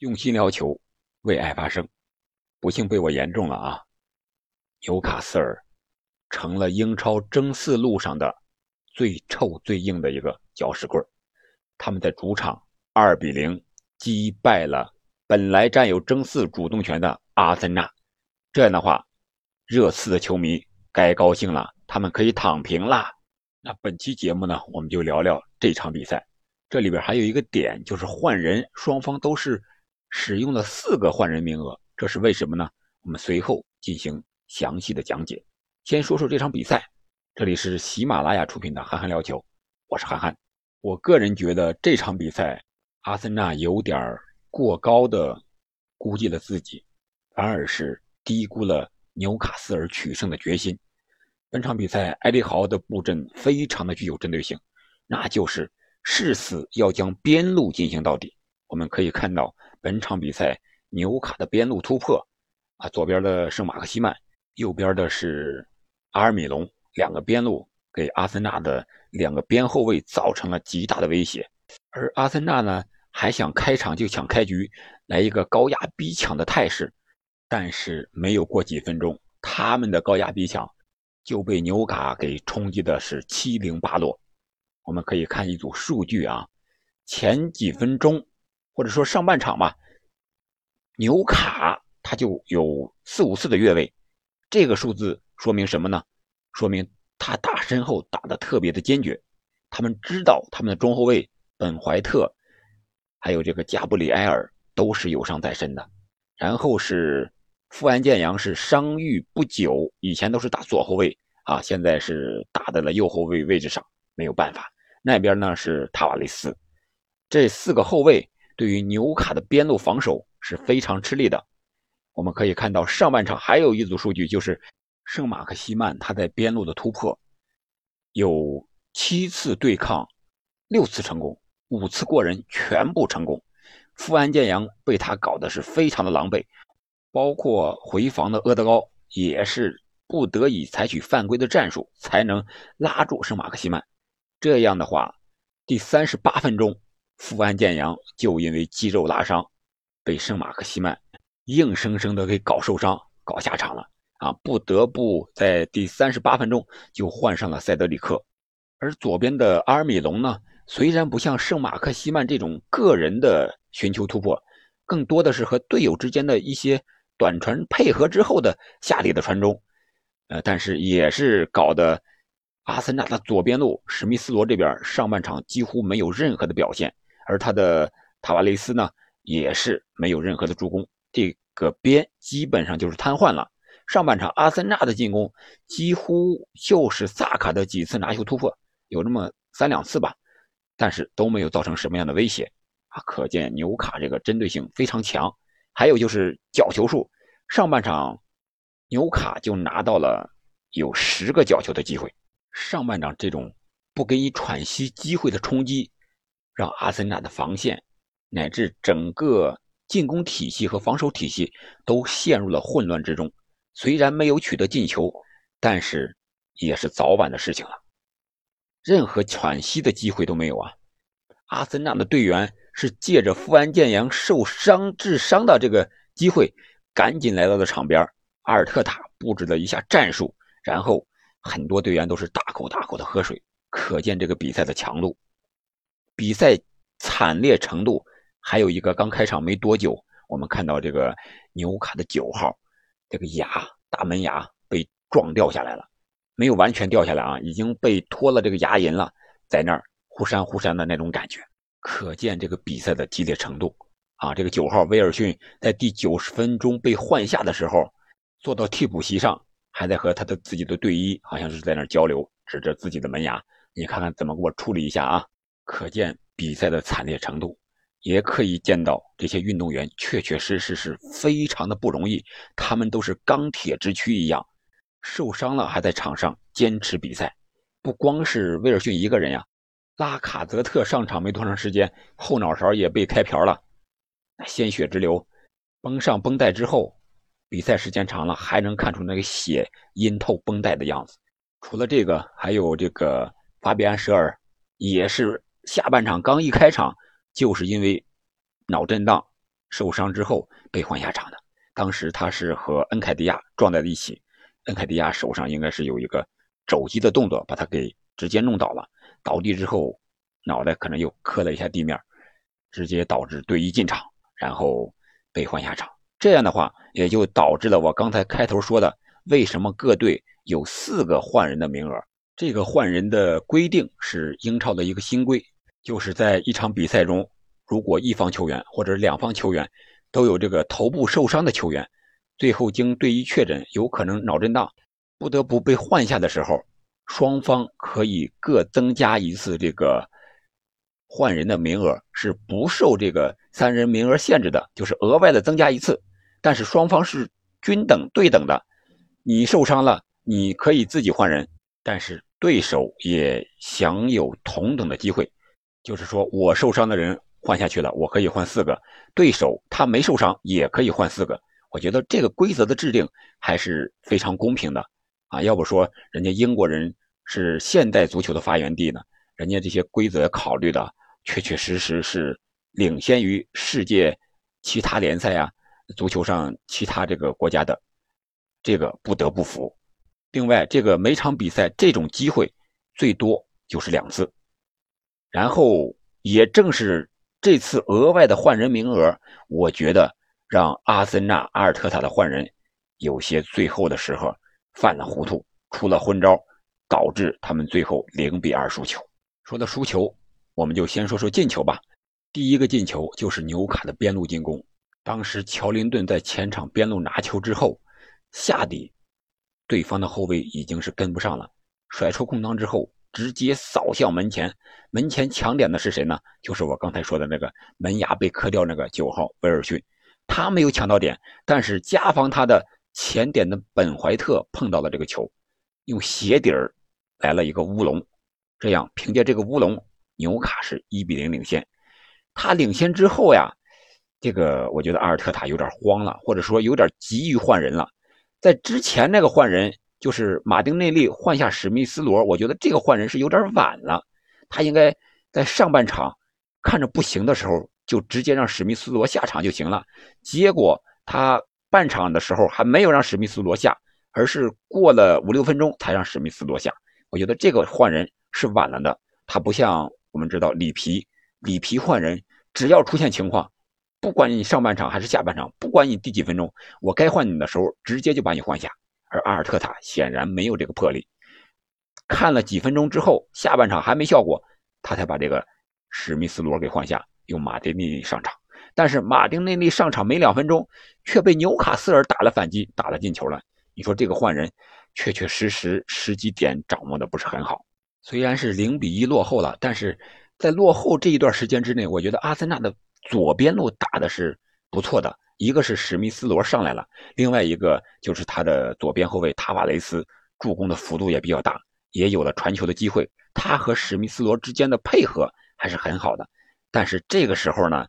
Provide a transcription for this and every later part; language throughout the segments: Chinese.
用心聊球，为爱发声。不幸被我言中了啊！纽卡斯尔成了英超争四路上的最臭最硬的一个搅屎棍他们在主场二比零击败了本来占有争四主动权的阿森纳。这样的话，热刺的球迷该高兴了，他们可以躺平啦。那本期节目呢，我们就聊聊这场比赛。这里边还有一个点，就是换人，双方都是。使用了四个换人名额，这是为什么呢？我们随后进行详细的讲解。先说说这场比赛，这里是喜马拉雅出品的《憨憨聊球》，我是憨憨。我个人觉得这场比赛，阿森纳有点过高的估计了自己，反而是低估了纽卡斯尔取胜的决心。本场比赛，埃利豪的布阵非常的具有针对性，那就是誓死要将边路进行到底。我们可以看到。本场比赛，纽卡的边路突破，啊，左边的圣马克西曼，右边的是阿尔米隆，两个边路给阿森纳的两个边后卫造成了极大的威胁。而阿森纳呢，还想开场就抢开局，来一个高压逼抢的态势，但是没有过几分钟，他们的高压逼抢就被纽卡给冲击的是七零八落。我们可以看一组数据啊，前几分钟。或者说上半场吧，纽卡他就有四五次的越位，这个数字说明什么呢？说明他打身后打的特别的坚决。他们知道他们的中后卫本怀特，还有这个加布里埃尔都是有伤在身的。然后是富安健洋是伤愈不久，以前都是打左后卫啊，现在是打在了右后卫位置上，没有办法。那边呢是塔瓦雷斯，这四个后卫。对于纽卡的边路防守是非常吃力的。我们可以看到上半场还有一组数据，就是圣马克西曼他在边路的突破有七次对抗，六次成功，五次过人全部成功。富安健洋被他搞得是非常的狼狈，包括回防的阿德高也是不得已采取犯规的战术才能拉住圣马克西曼。这样的话，第三十八分钟。富安健洋就因为肌肉拉伤，被圣马克西曼硬生生的给搞受伤、搞下场了啊！不得不在第三十八分钟就换上了塞德里克。而左边的阿尔米隆呢，虽然不像圣马克西曼这种个人的寻求突破，更多的是和队友之间的一些短传配合之后的下底的传中，呃，但是也是搞得阿森纳的左边路史密斯罗这边上半场几乎没有任何的表现。而他的塔瓦雷斯呢，也是没有任何的助攻，这个边基本上就是瘫痪了。上半场阿森纳的进攻几乎就是萨卡的几次拿球突破，有那么三两次吧，但是都没有造成什么样的威胁啊！可见纽卡这个针对性非常强。还有就是角球数，上半场纽卡就拿到了有十个角球的机会。上半场这种不给你喘息机会的冲击。让阿森纳的防线乃至整个进攻体系和防守体系都陷入了混乱之中。虽然没有取得进球，但是也是早晚的事情了。任何喘息的机会都没有啊！阿森纳的队员是借着富安健洋受伤致伤的这个机会，赶紧来到了场边。阿尔特塔布置了一下战术，然后很多队员都是大口大口的喝水，可见这个比赛的强度。比赛惨烈程度，还有一个刚开场没多久，我们看到这个纽卡的九号，这个牙大门牙被撞掉下来了，没有完全掉下来啊，已经被脱了这个牙龈了，在那儿忽闪忽闪的那种感觉，可见这个比赛的激烈程度啊。这个九号威尔逊在第九十分钟被换下的时候，坐到替补席上，还在和他的自己的队医好像是在那交流，指着自己的门牙，你看看怎么给我处理一下啊。可见比赛的惨烈程度，也可以见到这些运动员确确实实是非常的不容易。他们都是钢铁之躯一样，受伤了还在场上坚持比赛。不光是威尔逊一个人呀，拉卡泽特上场没多长时间，后脑勺也被开瓢了，鲜血直流。绷上绷带之后，比赛时间长了还能看出那个血阴透绷带的样子。除了这个，还有这个法比安·舍尔也是。下半场刚一开场，就是因为脑震荡受伤之后被换下场的。当时他是和恩凯迪亚撞在了一起，恩凯迪亚手上应该是有一个肘击的动作，把他给直接弄倒了。倒地之后，脑袋可能又磕了一下地面，直接导致队医进场，然后被换下场。这样的话，也就导致了我刚才开头说的，为什么各队有四个换人的名额？这个换人的规定是英超的一个新规，就是在一场比赛中，如果一方球员或者两方球员都有这个头部受伤的球员，最后经队医确诊有可能脑震荡，不得不被换下的时候。双方可以各增加一次这个换人的名额，是不受这个三人名额限制的，就是额外的增加一次。但是双方是均等对等的，你受伤了，你可以自己换人，但是对手也享有同等的机会。就是说我受伤的人换下去了，我可以换四个；对手他没受伤也可以换四个。我觉得这个规则的制定还是非常公平的啊！要不说人家英国人。是现代足球的发源地呢，人家这些规则考虑的确确实实是领先于世界其他联赛啊，足球上其他这个国家的，这个不得不服。另外，这个每场比赛这种机会最多就是两次，然后也正是这次额外的换人名额，我觉得让阿森纳阿尔特塔的换人有些最后的时候犯了糊涂，出了昏招。导致他们最后零比二输球。说到输球，我们就先说说进球吧。第一个进球就是纽卡的边路进攻。当时乔林顿在前场边路拿球之后，下底，对方的后卫已经是跟不上了，甩出空当之后，直接扫向门前。门前抢点的是谁呢？就是我刚才说的那个门牙被磕掉那个九号威尔逊。他没有抢到点，但是加防他的前点的本怀特碰到了这个球，用鞋底儿。来了一个乌龙，这样凭借这个乌龙，纽卡是一比零领先。他领先之后呀，这个我觉得阿尔特塔有点慌了，或者说有点急于换人了。在之前那个换人就是马丁内利换下史密斯罗，我觉得这个换人是有点晚了。他应该在上半场看着不行的时候，就直接让史密斯罗下场就行了。结果他半场的时候还没有让史密斯罗下，而是过了五六分钟才让史密斯罗下。我觉得这个换人是晚了的，他不像我们知道里皮，里皮换人只要出现情况，不管你上半场还是下半场，不管你第几分钟，我该换你的时候直接就把你换下。而阿尔特塔显然没有这个魄力，看了几分钟之后，下半场还没效果，他才把这个史密斯罗给换下，用马丁内利上场。但是马丁内利上场没两分钟，却被纽卡斯尔打了反击，打了进球了。你说这个换人？确确实实时机点掌握的不是很好，虽然是零比一落后了，但是在落后这一段时间之内，我觉得阿森纳的左边路打的是不错的。一个是史密斯罗上来了，另外一个就是他的左边后卫塔瓦雷斯助攻的幅度也比较大，也有了传球的机会。他和史密斯罗之间的配合还是很好的。但是这个时候呢，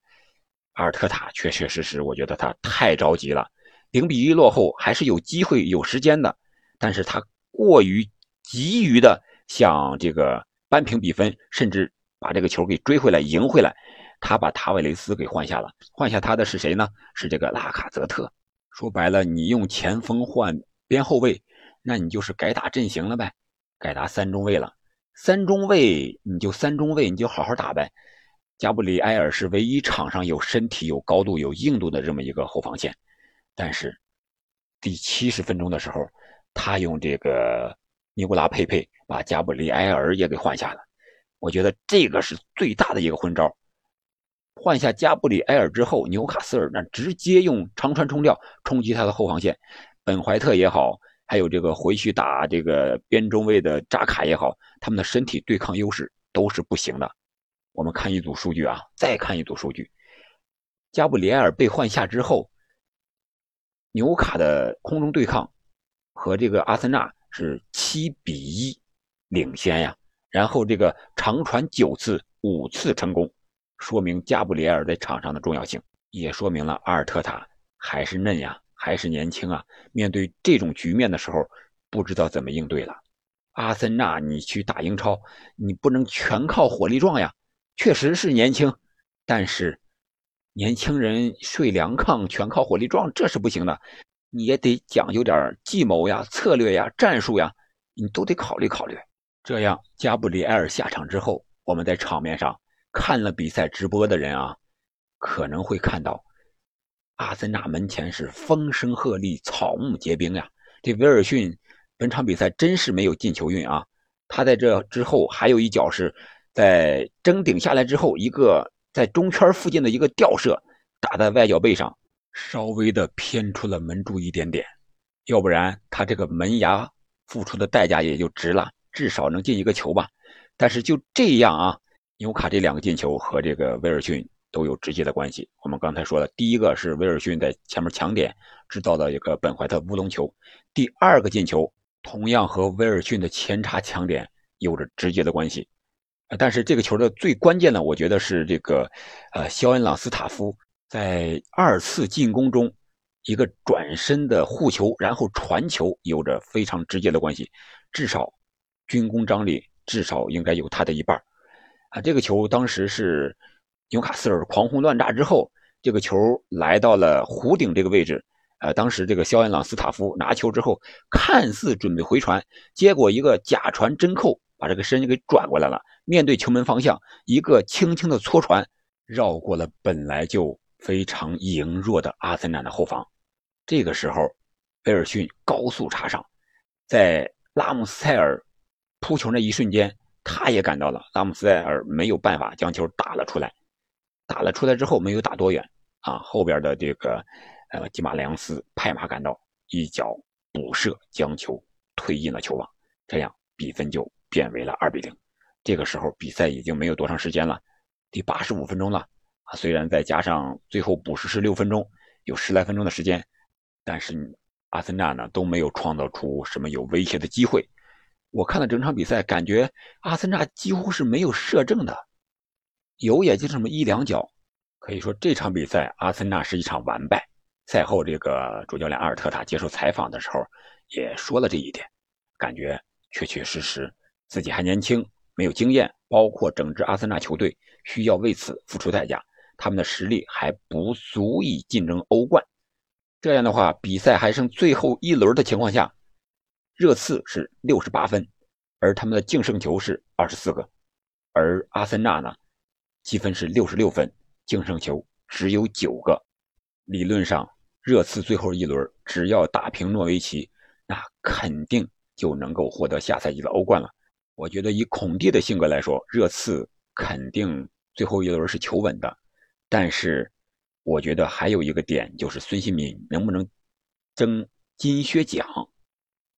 阿尔特塔确确实实，我觉得他太着急了。零比一落后还是有机会、有时间的。但是他过于急于的想这个扳平比分，甚至把这个球给追回来、赢回来。他把塔维雷斯给换下了，换下他的是谁呢？是这个拉卡泽特。说白了，你用前锋换边后卫，那你就是改打阵型了呗，改打三中卫了。三中卫你就三中卫，你就好好打呗。加布里埃尔是唯一场上有身体、有高度、有硬度的这么一个后防线。但是第七十分钟的时候。他用这个尼古拉佩佩把加布里埃尔也给换下了，我觉得这个是最大的一个昏招。换下加布里埃尔之后，纽卡斯尔那直接用长传冲吊冲击他的后防线，本怀特也好，还有这个回去打这个边中卫的扎卡也好，他们的身体对抗优势都是不行的。我们看一组数据啊，再看一组数据，加布里埃尔被换下之后，纽卡的空中对抗。和这个阿森纳是七比一领先呀，然后这个长传九次，五次成功，说明加布里埃尔在场上的重要性，也说明了阿尔特塔还是嫩呀，还是年轻啊。面对这种局面的时候，不知道怎么应对了。阿森纳，你去打英超，你不能全靠火力壮呀。确实是年轻，但是年轻人睡凉炕全靠火力壮，这是不行的。你也得讲究点计谋呀、策略呀、战术呀，你都得考虑考虑。这样，加布里埃尔下场之后，我们在场面上看了比赛直播的人啊，可能会看到阿森纳门前是风声鹤唳、草木皆兵呀。这威尔逊本场比赛真是没有进球运啊！他在这之后还有一脚是在争顶下来之后，一个在中圈附近的一个吊射，打在外脚背上，稍微的偏出了门柱一点点，要不然他这个门牙付出的代价也就值了，至少能进一个球吧。但是就这样啊，纽卡这两个进球和这个威尔逊。都有直接的关系。我们刚才说了，第一个是威尔逊在前面抢点制造了一个本怀特乌龙球，第二个进球同样和威尔逊的前插抢点有着直接的关系。但是这个球的最关键的，我觉得是这个，呃，肖恩·朗斯塔夫在二次进攻中一个转身的护球，然后传球，有着非常直接的关系。至少军功章里至少应该有他的一半啊，这个球当时是。纽卡斯尔狂轰乱炸之后，这个球来到了弧顶这个位置。呃，当时这个肖恩·朗斯塔夫拿球之后，看似准备回传，结果一个假传真扣，把这个身给转过来了。面对球门方向，一个轻轻的搓传，绕过了本来就非常羸弱的阿森纳的后防。这个时候，威尔逊高速插上，在拉姆塞尔扑球那一瞬间，他也感到了拉姆塞尔没有办法将球打了出来。打了出来之后没有打多远啊，后边的这个呃吉马良斯拍马赶到，一脚补射将球推进了球网，这样比分就变为了二比零。这个时候比赛已经没有多长时间了，第八十五分钟了啊，虽然再加上最后补时是六分钟，有十来分钟的时间，但是阿森纳呢都没有创造出什么有威胁的机会。我看了整场比赛，感觉阿森纳几乎是没有射正的。有也就这么一两脚，可以说这场比赛阿森纳是一场完败。赛后，这个主教练阿尔特塔接受采访的时候也说了这一点，感觉确确实实自己还年轻，没有经验，包括整支阿森纳球队需要为此付出代价。他们的实力还不足以竞争欧冠。这样的话，比赛还剩最后一轮的情况下，热刺是六十八分，而他们的净胜球是二十四个，而阿森纳呢？积分是六十六分，净胜球只有九个。理论上，热刺最后一轮只要打平诺维奇，那肯定就能够获得下赛季的欧冠了。我觉得以孔蒂的性格来说，热刺肯定最后一轮是求稳的。但是，我觉得还有一个点就是孙兴民能不能争金靴奖，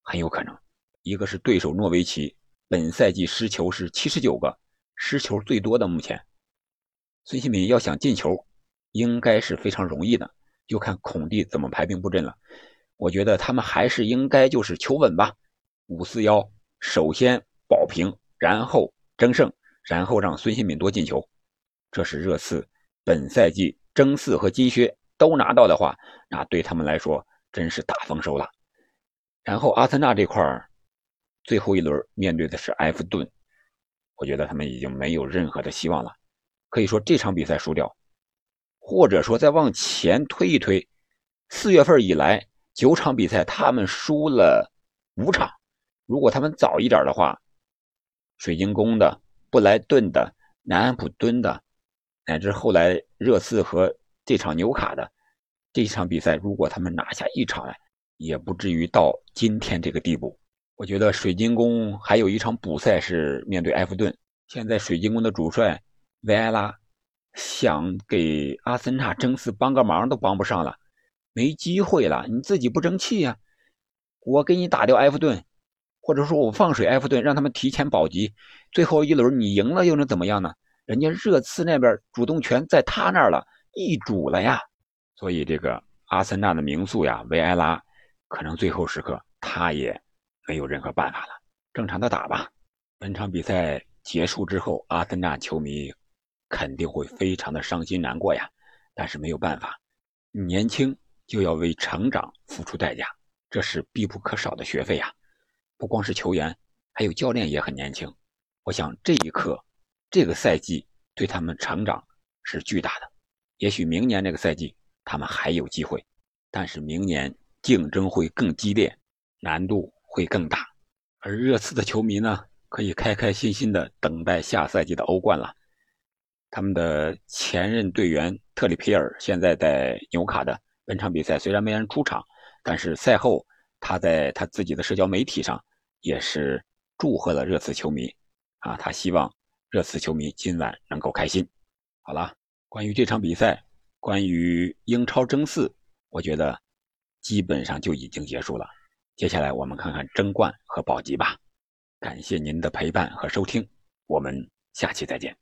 很有可能。一个是对手诺维奇，本赛季失球是七十九个，失球最多的目前。孙兴民要想进球，应该是非常容易的，就看孔蒂怎么排兵布阵了。我觉得他们还是应该就是求稳吧，五四幺，首先保平，然后争胜，然后让孙兴民多进球。这是热刺本赛季争四和金靴都拿到的话，那对他们来说真是大丰收了。然后阿森纳这块儿最后一轮面对的是埃弗顿，我觉得他们已经没有任何的希望了。可以说这场比赛输掉，或者说再往前推一推，四月份以来九场比赛他们输了五场。如果他们早一点的话，水晶宫的、布莱顿的、南安普敦的，乃至后来热刺和这场纽卡的这一场比赛，如果他们拿下一场，也不至于到今天这个地步。我觉得水晶宫还有一场补赛是面对埃弗顿，现在水晶宫的主帅。维埃拉想给阿森纳争四帮个忙都帮不上了，没机会了。你自己不争气呀？我给你打掉埃弗顿，或者说我放水埃弗顿，让他们提前保级。最后一轮你赢了又能怎么样呢？人家热刺那边主动权在他那儿了，易主了呀。所以这个阿森纳的名宿呀，维埃拉可能最后时刻他也没有任何办法了。正常的打吧。本场比赛结束之后，阿森纳球迷。肯定会非常的伤心难过呀，但是没有办法，年轻就要为成长付出代价，这是必不可少的学费呀。不光是球员，还有教练也很年轻。我想这一刻，这个赛季对他们成长是巨大的。也许明年这个赛季他们还有机会，但是明年竞争会更激烈，难度会更大。而热刺的球迷呢，可以开开心心的等待下赛季的欧冠了。他们的前任队员特里皮尔现在在纽卡的本场比赛虽然没人出场，但是赛后他在他自己的社交媒体上也是祝贺了热刺球迷，啊，他希望热刺球迷今晚能够开心。好了，关于这场比赛，关于英超争四，我觉得基本上就已经结束了。接下来我们看看争冠和保级吧。感谢您的陪伴和收听，我们下期再见。